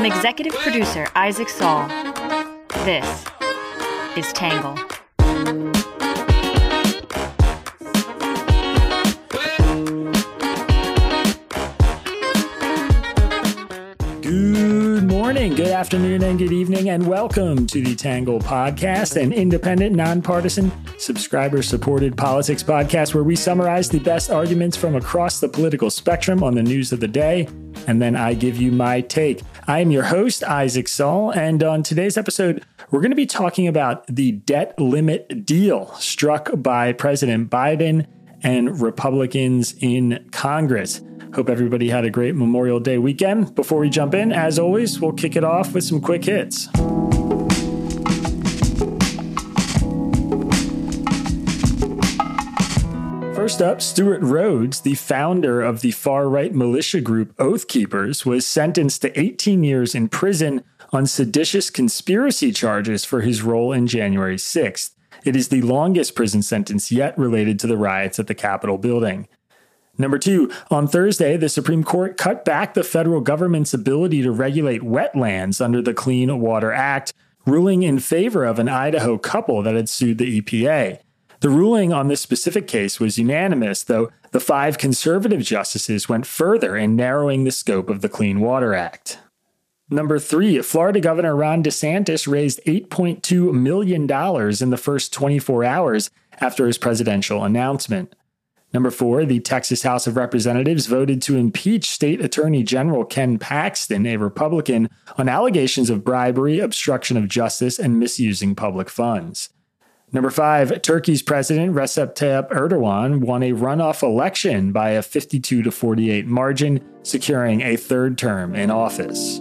From executive producer Isaac Saul, this is Tangle. Good morning, good afternoon, and good evening, and welcome to the Tangle Podcast, an independent, nonpartisan, subscriber supported politics podcast where we summarize the best arguments from across the political spectrum on the news of the day, and then I give you my take. I am your host, Isaac Saul, and on today's episode, we're going to be talking about the debt limit deal struck by President Biden and Republicans in Congress. Hope everybody had a great Memorial Day weekend. Before we jump in, as always, we'll kick it off with some quick hits. First up, Stewart Rhodes, the founder of the far right militia group Oath Keepers, was sentenced to 18 years in prison on seditious conspiracy charges for his role in January 6th. It is the longest prison sentence yet related to the riots at the Capitol building. Number two, on Thursday, the Supreme Court cut back the federal government's ability to regulate wetlands under the Clean Water Act, ruling in favor of an Idaho couple that had sued the EPA. The ruling on this specific case was unanimous, though the five conservative justices went further in narrowing the scope of the Clean Water Act. Number three, Florida Governor Ron DeSantis raised $8.2 million in the first 24 hours after his presidential announcement. Number four, the Texas House of Representatives voted to impeach State Attorney General Ken Paxton, a Republican, on allegations of bribery, obstruction of justice, and misusing public funds. Number five, Turkey's President Recep Tayyip Erdogan won a runoff election by a 52 to 48 margin, securing a third term in office.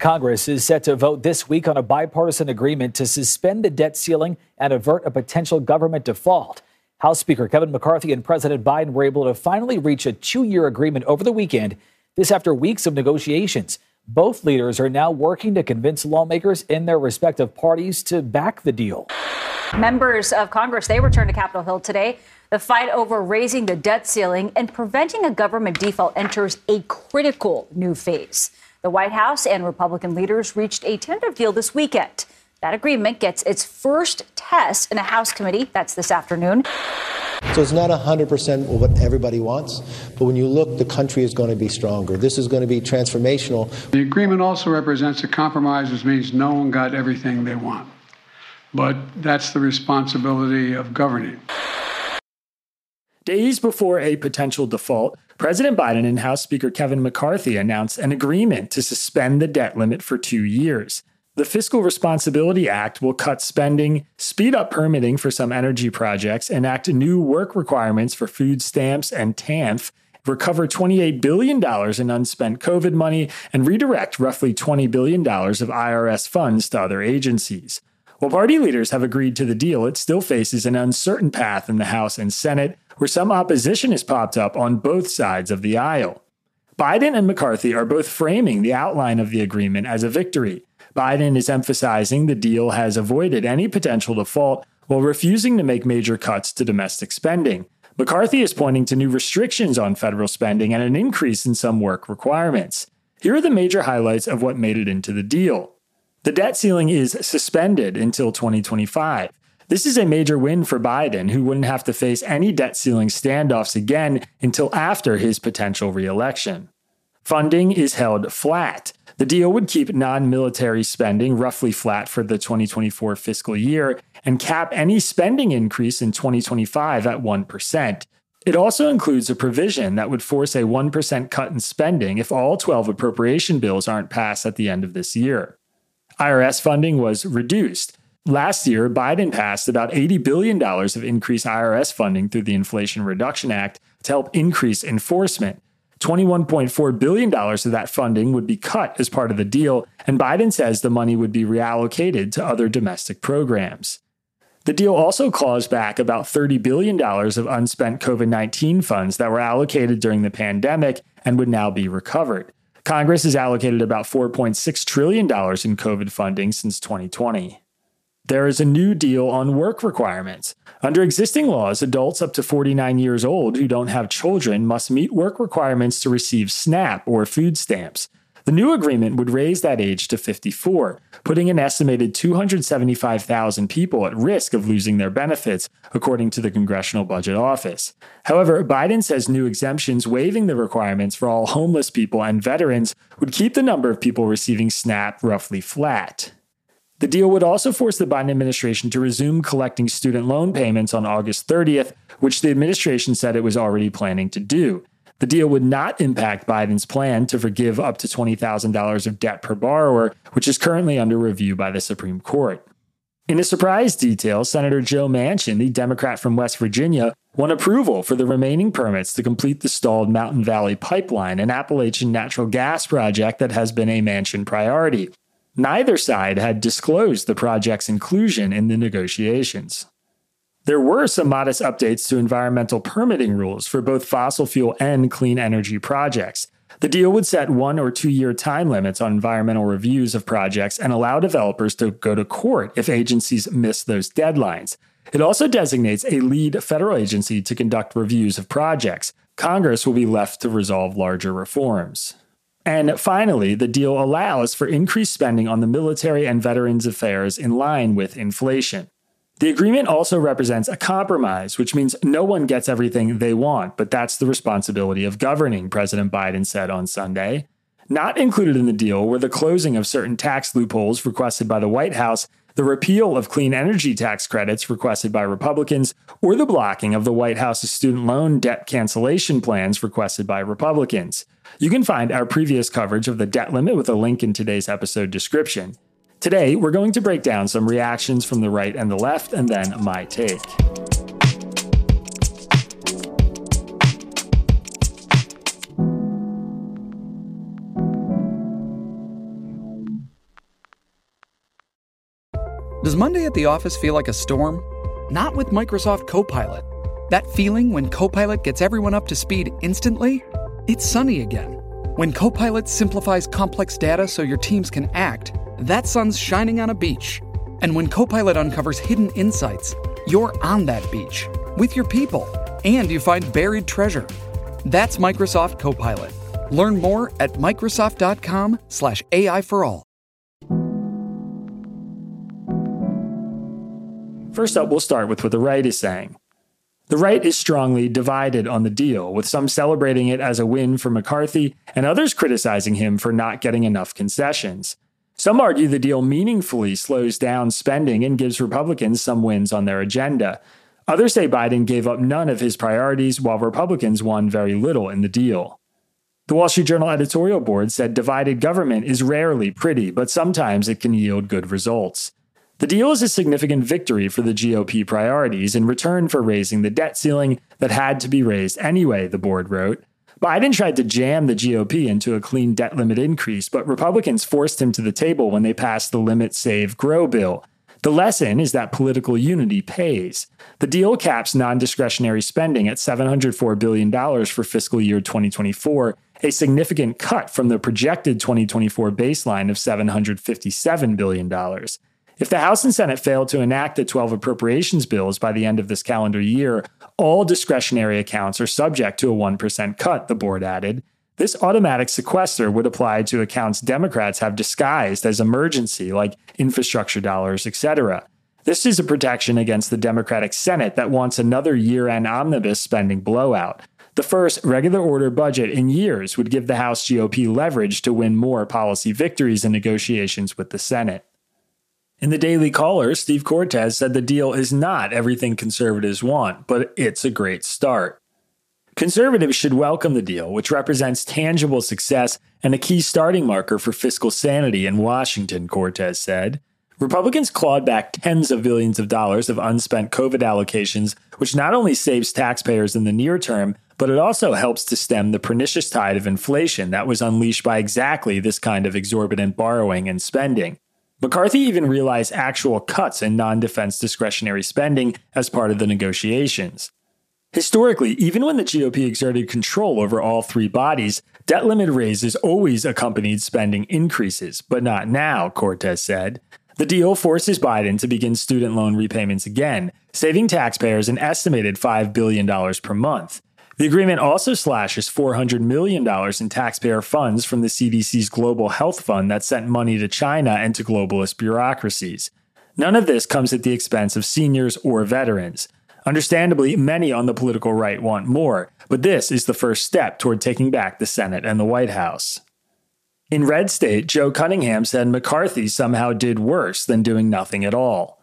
Congress is set to vote this week on a bipartisan agreement to suspend the debt ceiling and avert a potential government default. House Speaker Kevin McCarthy and President Biden were able to finally reach a two year agreement over the weekend, this after weeks of negotiations. Both leaders are now working to convince lawmakers in their respective parties to back the deal. Members of Congress, they returned to Capitol Hill today. The fight over raising the debt ceiling and preventing a government default enters a critical new phase. The White House and Republican leaders reached a tentative deal this weekend. That agreement gets its first test in a House committee. That's this afternoon. So it's not 100% what everybody wants, but when you look, the country is going to be stronger. This is going to be transformational. The agreement also represents a compromise, which means no one got everything they want. But that's the responsibility of governing. Days before a potential default, President Biden and House Speaker Kevin McCarthy announced an agreement to suspend the debt limit for two years. The Fiscal Responsibility Act will cut spending, speed up permitting for some energy projects, enact new work requirements for food stamps and TANF, recover $28 billion in unspent COVID money, and redirect roughly $20 billion of IRS funds to other agencies. While party leaders have agreed to the deal, it still faces an uncertain path in the House and Senate, where some opposition has popped up on both sides of the aisle. Biden and McCarthy are both framing the outline of the agreement as a victory. Biden is emphasizing the deal has avoided any potential default while refusing to make major cuts to domestic spending. McCarthy is pointing to new restrictions on federal spending and an increase in some work requirements. Here are the major highlights of what made it into the deal. The debt ceiling is suspended until 2025. This is a major win for Biden, who wouldn't have to face any debt ceiling standoffs again until after his potential reelection. Funding is held flat. The deal would keep non military spending roughly flat for the 2024 fiscal year and cap any spending increase in 2025 at 1%. It also includes a provision that would force a 1% cut in spending if all 12 appropriation bills aren't passed at the end of this year. IRS funding was reduced. Last year, Biden passed about $80 billion of increased IRS funding through the Inflation Reduction Act to help increase enforcement. $21.4 billion of that funding would be cut as part of the deal, and Biden says the money would be reallocated to other domestic programs. The deal also claws back about $30 billion of unspent COVID 19 funds that were allocated during the pandemic and would now be recovered. Congress has allocated about $4.6 trillion in COVID funding since 2020. There is a new deal on work requirements. Under existing laws, adults up to 49 years old who don't have children must meet work requirements to receive SNAP or food stamps. The new agreement would raise that age to 54, putting an estimated 275,000 people at risk of losing their benefits, according to the Congressional Budget Office. However, Biden says new exemptions waiving the requirements for all homeless people and veterans would keep the number of people receiving SNAP roughly flat. The deal would also force the Biden administration to resume collecting student loan payments on August 30th, which the administration said it was already planning to do. The deal would not impact Biden's plan to forgive up to $20,000 of debt per borrower, which is currently under review by the Supreme Court. In a surprise detail, Senator Joe Manchin, the Democrat from West Virginia, won approval for the remaining permits to complete the stalled Mountain Valley Pipeline, an Appalachian natural gas project that has been a Manchin priority. Neither side had disclosed the project's inclusion in the negotiations. There were some modest updates to environmental permitting rules for both fossil fuel and clean energy projects. The deal would set one or two year time limits on environmental reviews of projects and allow developers to go to court if agencies miss those deadlines. It also designates a lead federal agency to conduct reviews of projects. Congress will be left to resolve larger reforms. And finally, the deal allows for increased spending on the military and veterans affairs in line with inflation. The agreement also represents a compromise, which means no one gets everything they want, but that's the responsibility of governing, President Biden said on Sunday. Not included in the deal were the closing of certain tax loopholes requested by the White House, the repeal of clean energy tax credits requested by Republicans, or the blocking of the White House's student loan debt cancellation plans requested by Republicans. You can find our previous coverage of the debt limit with a link in today's episode description. Today, we're going to break down some reactions from the right and the left, and then my take. Does Monday at the office feel like a storm? Not with Microsoft Copilot. That feeling when Copilot gets everyone up to speed instantly? It's sunny again. When Copilot simplifies complex data so your teams can act, that sun's shining on a beach. And when Copilot uncovers hidden insights, you're on that beach with your people and you find buried treasure. That's Microsoft Copilot. Learn more at Microsoft.com/slash AI for all. First up, we'll start with what the right is saying. The right is strongly divided on the deal, with some celebrating it as a win for McCarthy and others criticizing him for not getting enough concessions. Some argue the deal meaningfully slows down spending and gives Republicans some wins on their agenda. Others say Biden gave up none of his priorities, while Republicans won very little in the deal. The Wall Street Journal editorial board said divided government is rarely pretty, but sometimes it can yield good results. The deal is a significant victory for the GOP priorities in return for raising the debt ceiling that had to be raised anyway, the board wrote. Biden tried to jam the GOP into a clean debt limit increase, but Republicans forced him to the table when they passed the Limit Save Grow bill. The lesson is that political unity pays. The deal caps non discretionary spending at $704 billion for fiscal year 2024, a significant cut from the projected 2024 baseline of $757 billion. If the House and Senate fail to enact the 12 appropriations bills by the end of this calendar year, all discretionary accounts are subject to a 1% cut, the board added. This automatic sequester would apply to accounts Democrats have disguised as emergency, like infrastructure dollars, etc. This is a protection against the Democratic Senate that wants another year end omnibus spending blowout. The first regular order budget in years would give the House GOP leverage to win more policy victories in negotiations with the Senate. In the Daily Caller, Steve Cortes said the deal is not everything conservatives want, but it's a great start. Conservatives should welcome the deal, which represents tangible success and a key starting marker for fiscal sanity in Washington, Cortes said. Republicans clawed back tens of billions of dollars of unspent COVID allocations, which not only saves taxpayers in the near term, but it also helps to stem the pernicious tide of inflation that was unleashed by exactly this kind of exorbitant borrowing and spending. McCarthy even realized actual cuts in non defense discretionary spending as part of the negotiations. Historically, even when the GOP exerted control over all three bodies, debt limit raises always accompanied spending increases, but not now, Cortes said. The deal forces Biden to begin student loan repayments again, saving taxpayers an estimated $5 billion per month. The agreement also slashes $400 million in taxpayer funds from the CDC's Global Health Fund that sent money to China and to globalist bureaucracies. None of this comes at the expense of seniors or veterans. Understandably, many on the political right want more, but this is the first step toward taking back the Senate and the White House. In RedState, Joe Cunningham said McCarthy somehow did worse than doing nothing at all.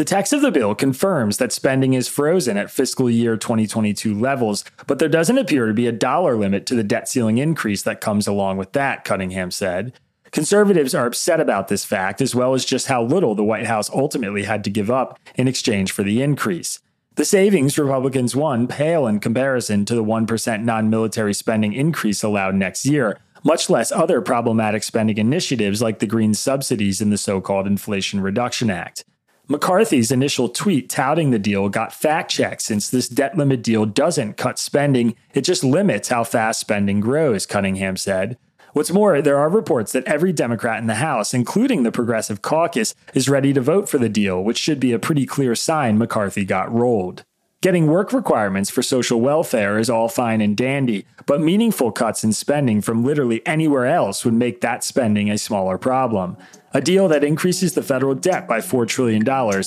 The text of the bill confirms that spending is frozen at fiscal year 2022 levels, but there doesn't appear to be a dollar limit to the debt ceiling increase that comes along with that, Cunningham said. Conservatives are upset about this fact, as well as just how little the White House ultimately had to give up in exchange for the increase. The savings Republicans won pale in comparison to the 1% non military spending increase allowed next year, much less other problematic spending initiatives like the green subsidies in the so called Inflation Reduction Act. McCarthy's initial tweet touting the deal got fact checked since this debt limit deal doesn't cut spending, it just limits how fast spending grows, Cunningham said. What's more, there are reports that every Democrat in the House, including the Progressive Caucus, is ready to vote for the deal, which should be a pretty clear sign McCarthy got rolled. Getting work requirements for social welfare is all fine and dandy, but meaningful cuts in spending from literally anywhere else would make that spending a smaller problem. A deal that increases the federal debt by $4 trillion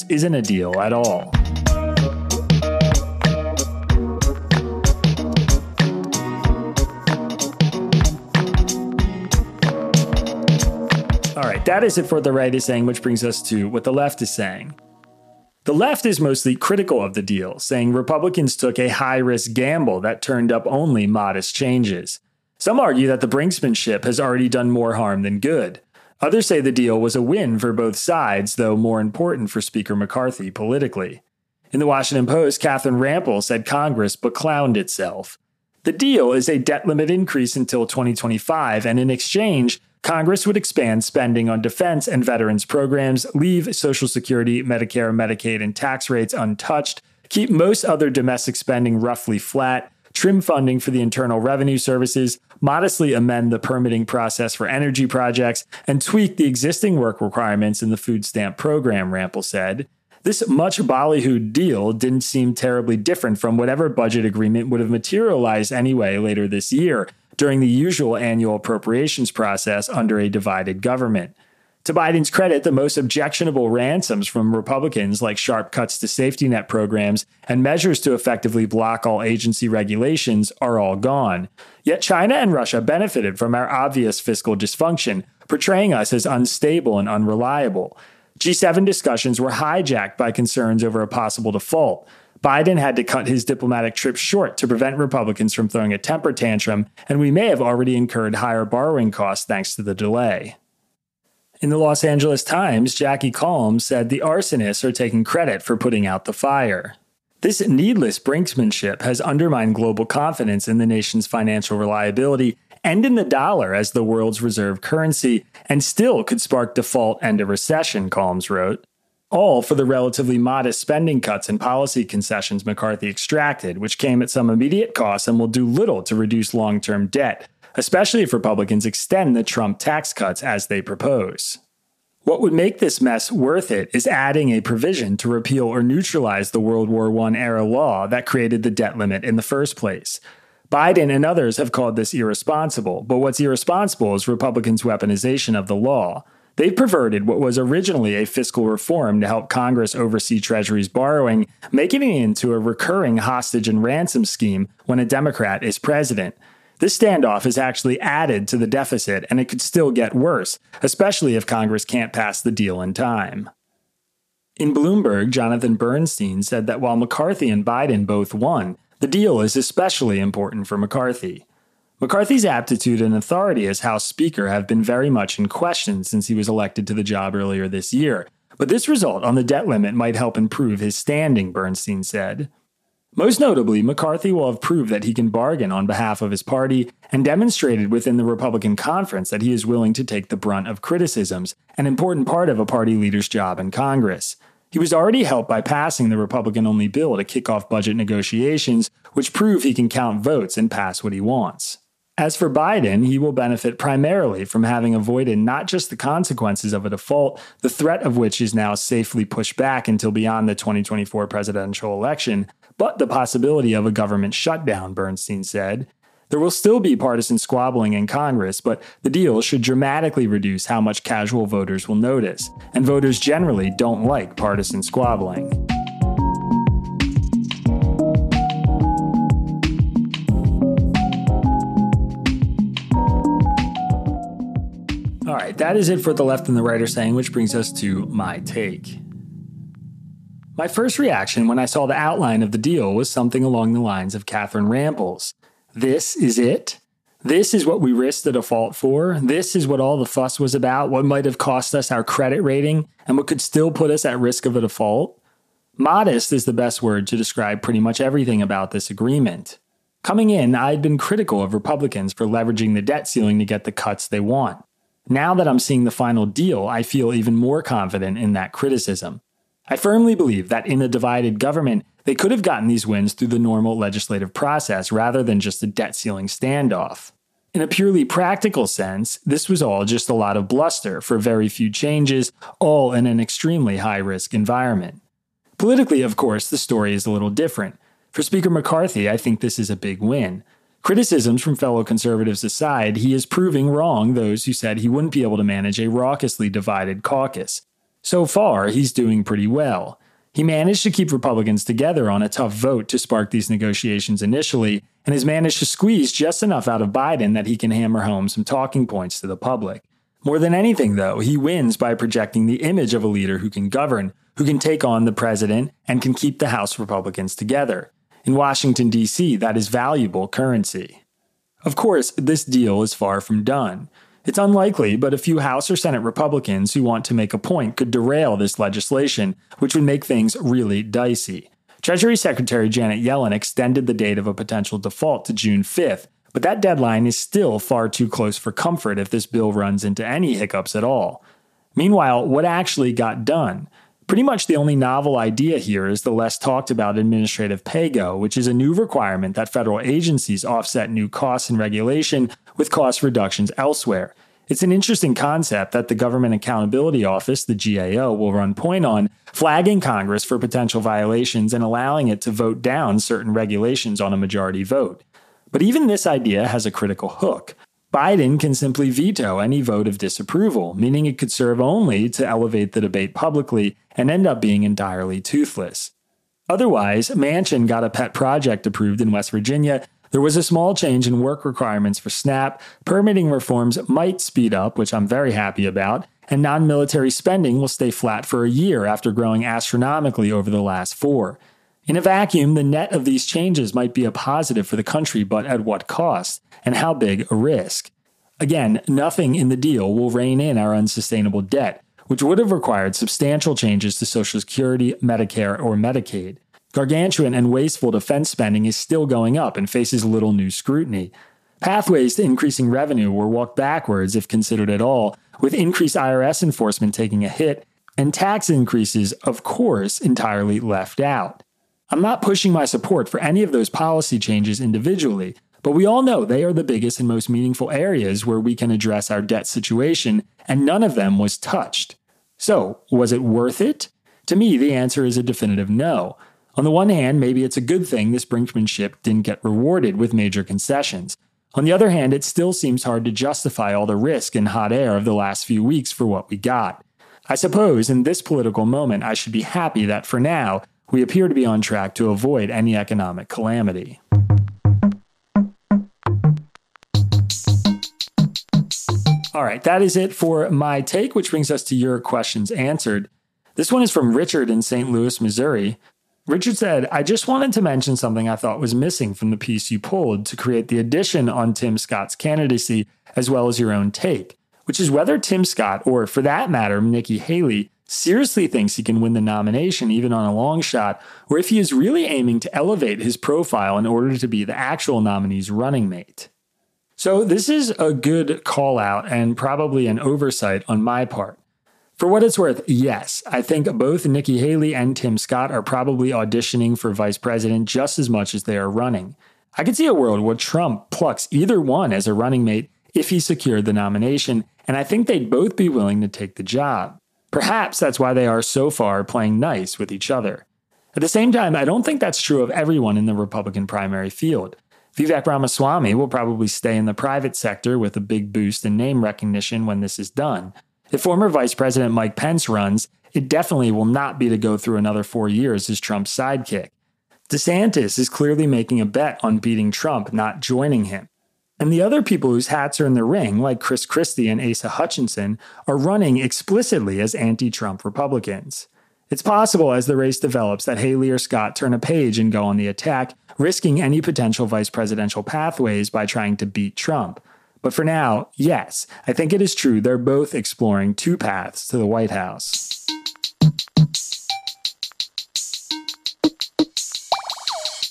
isn't a deal at all. All right, that is it for the right is saying, which brings us to what the left is saying. The left is mostly critical of the deal, saying Republicans took a high risk gamble that turned up only modest changes. Some argue that the brinksmanship has already done more harm than good. Others say the deal was a win for both sides, though more important for Speaker McCarthy politically. In the Washington Post, Catherine Rampell said Congress beclowned itself. The deal is a debt limit increase until 2025, and in exchange, Congress would expand spending on defense and veterans programs, leave Social Security, Medicare, Medicaid, and tax rates untouched, keep most other domestic spending roughly flat, trim funding for the Internal Revenue Services, modestly amend the permitting process for energy projects, and tweak the existing work requirements in the food stamp program, Rampell said. This much ballyhooed deal didn't seem terribly different from whatever budget agreement would have materialized anyway later this year, during the usual annual appropriations process under a divided government. To Biden's credit, the most objectionable ransoms from Republicans, like sharp cuts to safety net programs and measures to effectively block all agency regulations, are all gone. Yet China and Russia benefited from our obvious fiscal dysfunction, portraying us as unstable and unreliable. G7 discussions were hijacked by concerns over a possible default. Biden had to cut his diplomatic trip short to prevent Republicans from throwing a temper tantrum, and we may have already incurred higher borrowing costs thanks to the delay. In the Los Angeles Times, Jackie Calmes said the arsonists are taking credit for putting out the fire. This needless brinksmanship has undermined global confidence in the nation's financial reliability and in the dollar as the world's reserve currency, and still could spark default and a recession, Calmes wrote all for the relatively modest spending cuts and policy concessions McCarthy extracted, which came at some immediate cost and will do little to reduce long term debt, especially if Republicans extend the Trump tax cuts as they propose. What would make this mess worth it is adding a provision to repeal or neutralize the World War I era law that created the debt limit in the first place. Biden and others have called this irresponsible, but what's irresponsible is Republicans' weaponization of the law. They've perverted what was originally a fiscal reform to help Congress oversee Treasury's borrowing, making it into a recurring hostage and ransom scheme when a Democrat is president. This standoff is actually added to the deficit, and it could still get worse, especially if Congress can't pass the deal in time. In Bloomberg, Jonathan Bernstein said that while McCarthy and Biden both won, the deal is especially important for McCarthy. McCarthy's aptitude and authority as House Speaker have been very much in question since he was elected to the job earlier this year, but this result on the debt limit might help improve his standing, Bernstein said. Most notably, McCarthy will have proved that he can bargain on behalf of his party and demonstrated within the Republican conference that he is willing to take the brunt of criticisms, an important part of a party leader's job in Congress. He was already helped by passing the Republican only bill to kick off budget negotiations, which prove he can count votes and pass what he wants. As for Biden, he will benefit primarily from having avoided not just the consequences of a default, the threat of which is now safely pushed back until beyond the 2024 presidential election, but the possibility of a government shutdown, Bernstein said. There will still be partisan squabbling in Congress, but the deal should dramatically reduce how much casual voters will notice, and voters generally don't like partisan squabbling. That is it for the left and the right are saying, which brings us to my take. My first reaction when I saw the outline of the deal was something along the lines of Catherine Rampell's. This is it. This is what we risked the default for. This is what all the fuss was about, what might have cost us our credit rating, and what could still put us at risk of a default. Modest is the best word to describe pretty much everything about this agreement. Coming in, I had been critical of Republicans for leveraging the debt ceiling to get the cuts they want. Now that I'm seeing the final deal, I feel even more confident in that criticism. I firmly believe that in a divided government, they could have gotten these wins through the normal legislative process rather than just a debt ceiling standoff. In a purely practical sense, this was all just a lot of bluster for very few changes, all in an extremely high risk environment. Politically, of course, the story is a little different. For Speaker McCarthy, I think this is a big win. Criticisms from fellow conservatives aside, he is proving wrong those who said he wouldn't be able to manage a raucously divided caucus. So far, he's doing pretty well. He managed to keep Republicans together on a tough vote to spark these negotiations initially, and has managed to squeeze just enough out of Biden that he can hammer home some talking points to the public. More than anything, though, he wins by projecting the image of a leader who can govern, who can take on the president, and can keep the House Republicans together. In Washington, D.C., that is valuable currency. Of course, this deal is far from done. It's unlikely, but a few House or Senate Republicans who want to make a point could derail this legislation, which would make things really dicey. Treasury Secretary Janet Yellen extended the date of a potential default to June 5th, but that deadline is still far too close for comfort if this bill runs into any hiccups at all. Meanwhile, what actually got done? Pretty much the only novel idea here is the less talked about administrative pay-go, which is a new requirement that federal agencies offset new costs and regulation with cost reductions elsewhere. It's an interesting concept that the Government Accountability Office, the GAO, will run point on, flagging Congress for potential violations and allowing it to vote down certain regulations on a majority vote. But even this idea has a critical hook. Biden can simply veto any vote of disapproval, meaning it could serve only to elevate the debate publicly and end up being entirely toothless. Otherwise, Manchin got a pet project approved in West Virginia. There was a small change in work requirements for SNAP, permitting reforms might speed up, which I'm very happy about, and non military spending will stay flat for a year after growing astronomically over the last four. In a vacuum, the net of these changes might be a positive for the country, but at what cost? And how big a risk? Again, nothing in the deal will rein in our unsustainable debt, which would have required substantial changes to Social Security, Medicare, or Medicaid. Gargantuan and wasteful defense spending is still going up and faces little new scrutiny. Pathways to increasing revenue were walked backwards, if considered at all, with increased IRS enforcement taking a hit, and tax increases, of course, entirely left out. I'm not pushing my support for any of those policy changes individually, but we all know they are the biggest and most meaningful areas where we can address our debt situation, and none of them was touched. So, was it worth it? To me, the answer is a definitive no. On the one hand, maybe it's a good thing this brinkmanship didn't get rewarded with major concessions. On the other hand, it still seems hard to justify all the risk and hot air of the last few weeks for what we got. I suppose in this political moment, I should be happy that for now, we appear to be on track to avoid any economic calamity. All right, that is it for my take, which brings us to your questions answered. This one is from Richard in St. Louis, Missouri. Richard said, I just wanted to mention something I thought was missing from the piece you pulled to create the addition on Tim Scott's candidacy, as well as your own take, which is whether Tim Scott, or for that matter, Nikki Haley, seriously thinks he can win the nomination even on a long shot, or if he is really aiming to elevate his profile in order to be the actual nominee's running mate. So, this is a good call out and probably an oversight on my part. For what it's worth, yes, I think both Nikki Haley and Tim Scott are probably auditioning for vice president just as much as they are running. I could see a world where Trump plucks either one as a running mate if he secured the nomination, and I think they'd both be willing to take the job. Perhaps that's why they are so far playing nice with each other. At the same time, I don't think that's true of everyone in the Republican primary field. Vivek Ramaswamy will probably stay in the private sector with a big boost in name recognition when this is done. If former Vice President Mike Pence runs, it definitely will not be to go through another four years as Trump's sidekick. DeSantis is clearly making a bet on beating Trump, not joining him. And the other people whose hats are in the ring, like Chris Christie and Asa Hutchinson, are running explicitly as anti Trump Republicans. It's possible as the race develops that Haley or Scott turn a page and go on the attack, risking any potential vice presidential pathways by trying to beat Trump. But for now, yes, I think it is true they're both exploring two paths to the White House.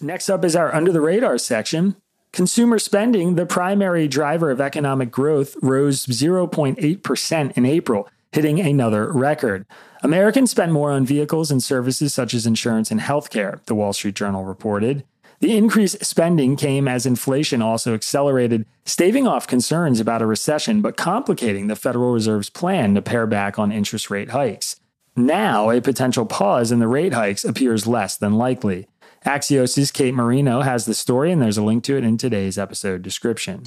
Next up is our under the radar section. Consumer spending, the primary driver of economic growth, rose 0.8% in April, hitting another record. Americans spent more on vehicles and services such as insurance and healthcare, the Wall Street Journal reported. The increased spending came as inflation also accelerated, staving off concerns about a recession but complicating the Federal Reserve's plan to pare back on interest rate hikes. Now, a potential pause in the rate hikes appears less than likely. Axios' Kate Marino has the story, and there's a link to it in today's episode description.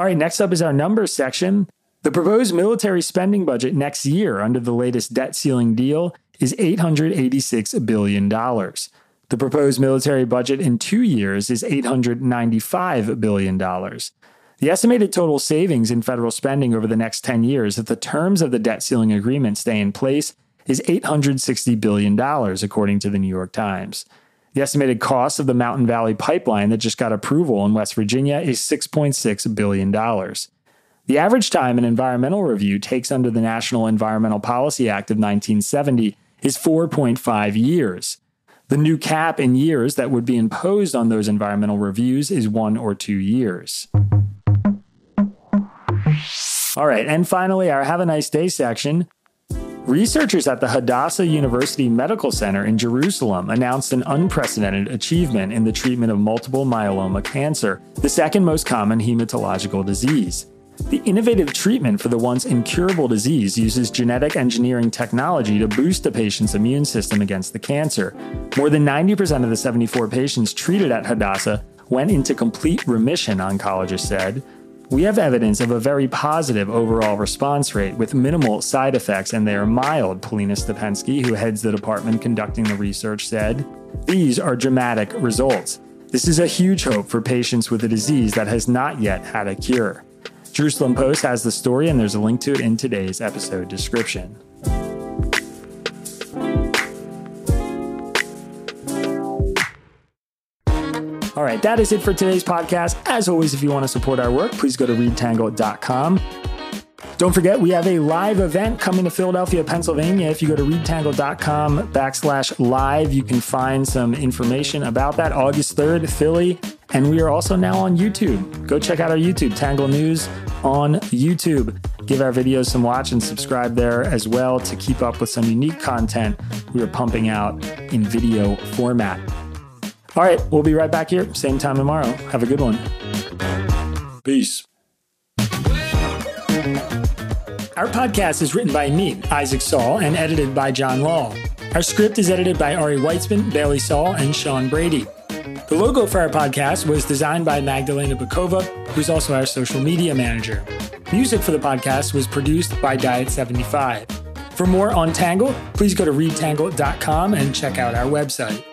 All right, next up is our numbers section. The proposed military spending budget next year under the latest debt ceiling deal is $886 billion. The proposed military budget in two years is $895 billion. The estimated total savings in federal spending over the next 10 years, if the terms of the debt ceiling agreement stay in place, is $860 billion, according to the New York Times. The estimated cost of the Mountain Valley Pipeline that just got approval in West Virginia is $6.6 billion. The average time an environmental review takes under the National Environmental Policy Act of 1970 is 4.5 years. The new cap in years that would be imposed on those environmental reviews is one or two years. All right, and finally, our Have a Nice Day section. Researchers at the Hadassah University Medical Center in Jerusalem announced an unprecedented achievement in the treatment of multiple myeloma cancer, the second most common hematological disease. The innovative treatment for the once incurable disease uses genetic engineering technology to boost the patient's immune system against the cancer. More than 90% of the 74 patients treated at Hadassah went into complete remission, oncologists said. We have evidence of a very positive overall response rate with minimal side effects, and they are mild, Polina Stepensky, who heads the department conducting the research, said. These are dramatic results. This is a huge hope for patients with a disease that has not yet had a cure. Jerusalem Post has the story, and there's a link to it in today's episode description. Right, that is it for today's podcast. As always, if you want to support our work, please go to readtangle.com. Don't forget, we have a live event coming to Philadelphia, Pennsylvania. If you go to readtangle.com backslash live, you can find some information about that. August 3rd, Philly. And we are also now on YouTube. Go check out our YouTube, Tangle News on YouTube. Give our videos some watch and subscribe there as well to keep up with some unique content we are pumping out in video format. All right, we'll be right back here, same time tomorrow. Have a good one. Peace. Our podcast is written by me, Isaac Saul, and edited by John Law. Our script is edited by Ari Weitzman, Bailey Saul, and Sean Brady. The logo for our podcast was designed by Magdalena Bokowa, who's also our social media manager. Music for the podcast was produced by Diet75. For more on Tangle, please go to readtangle.com and check out our website.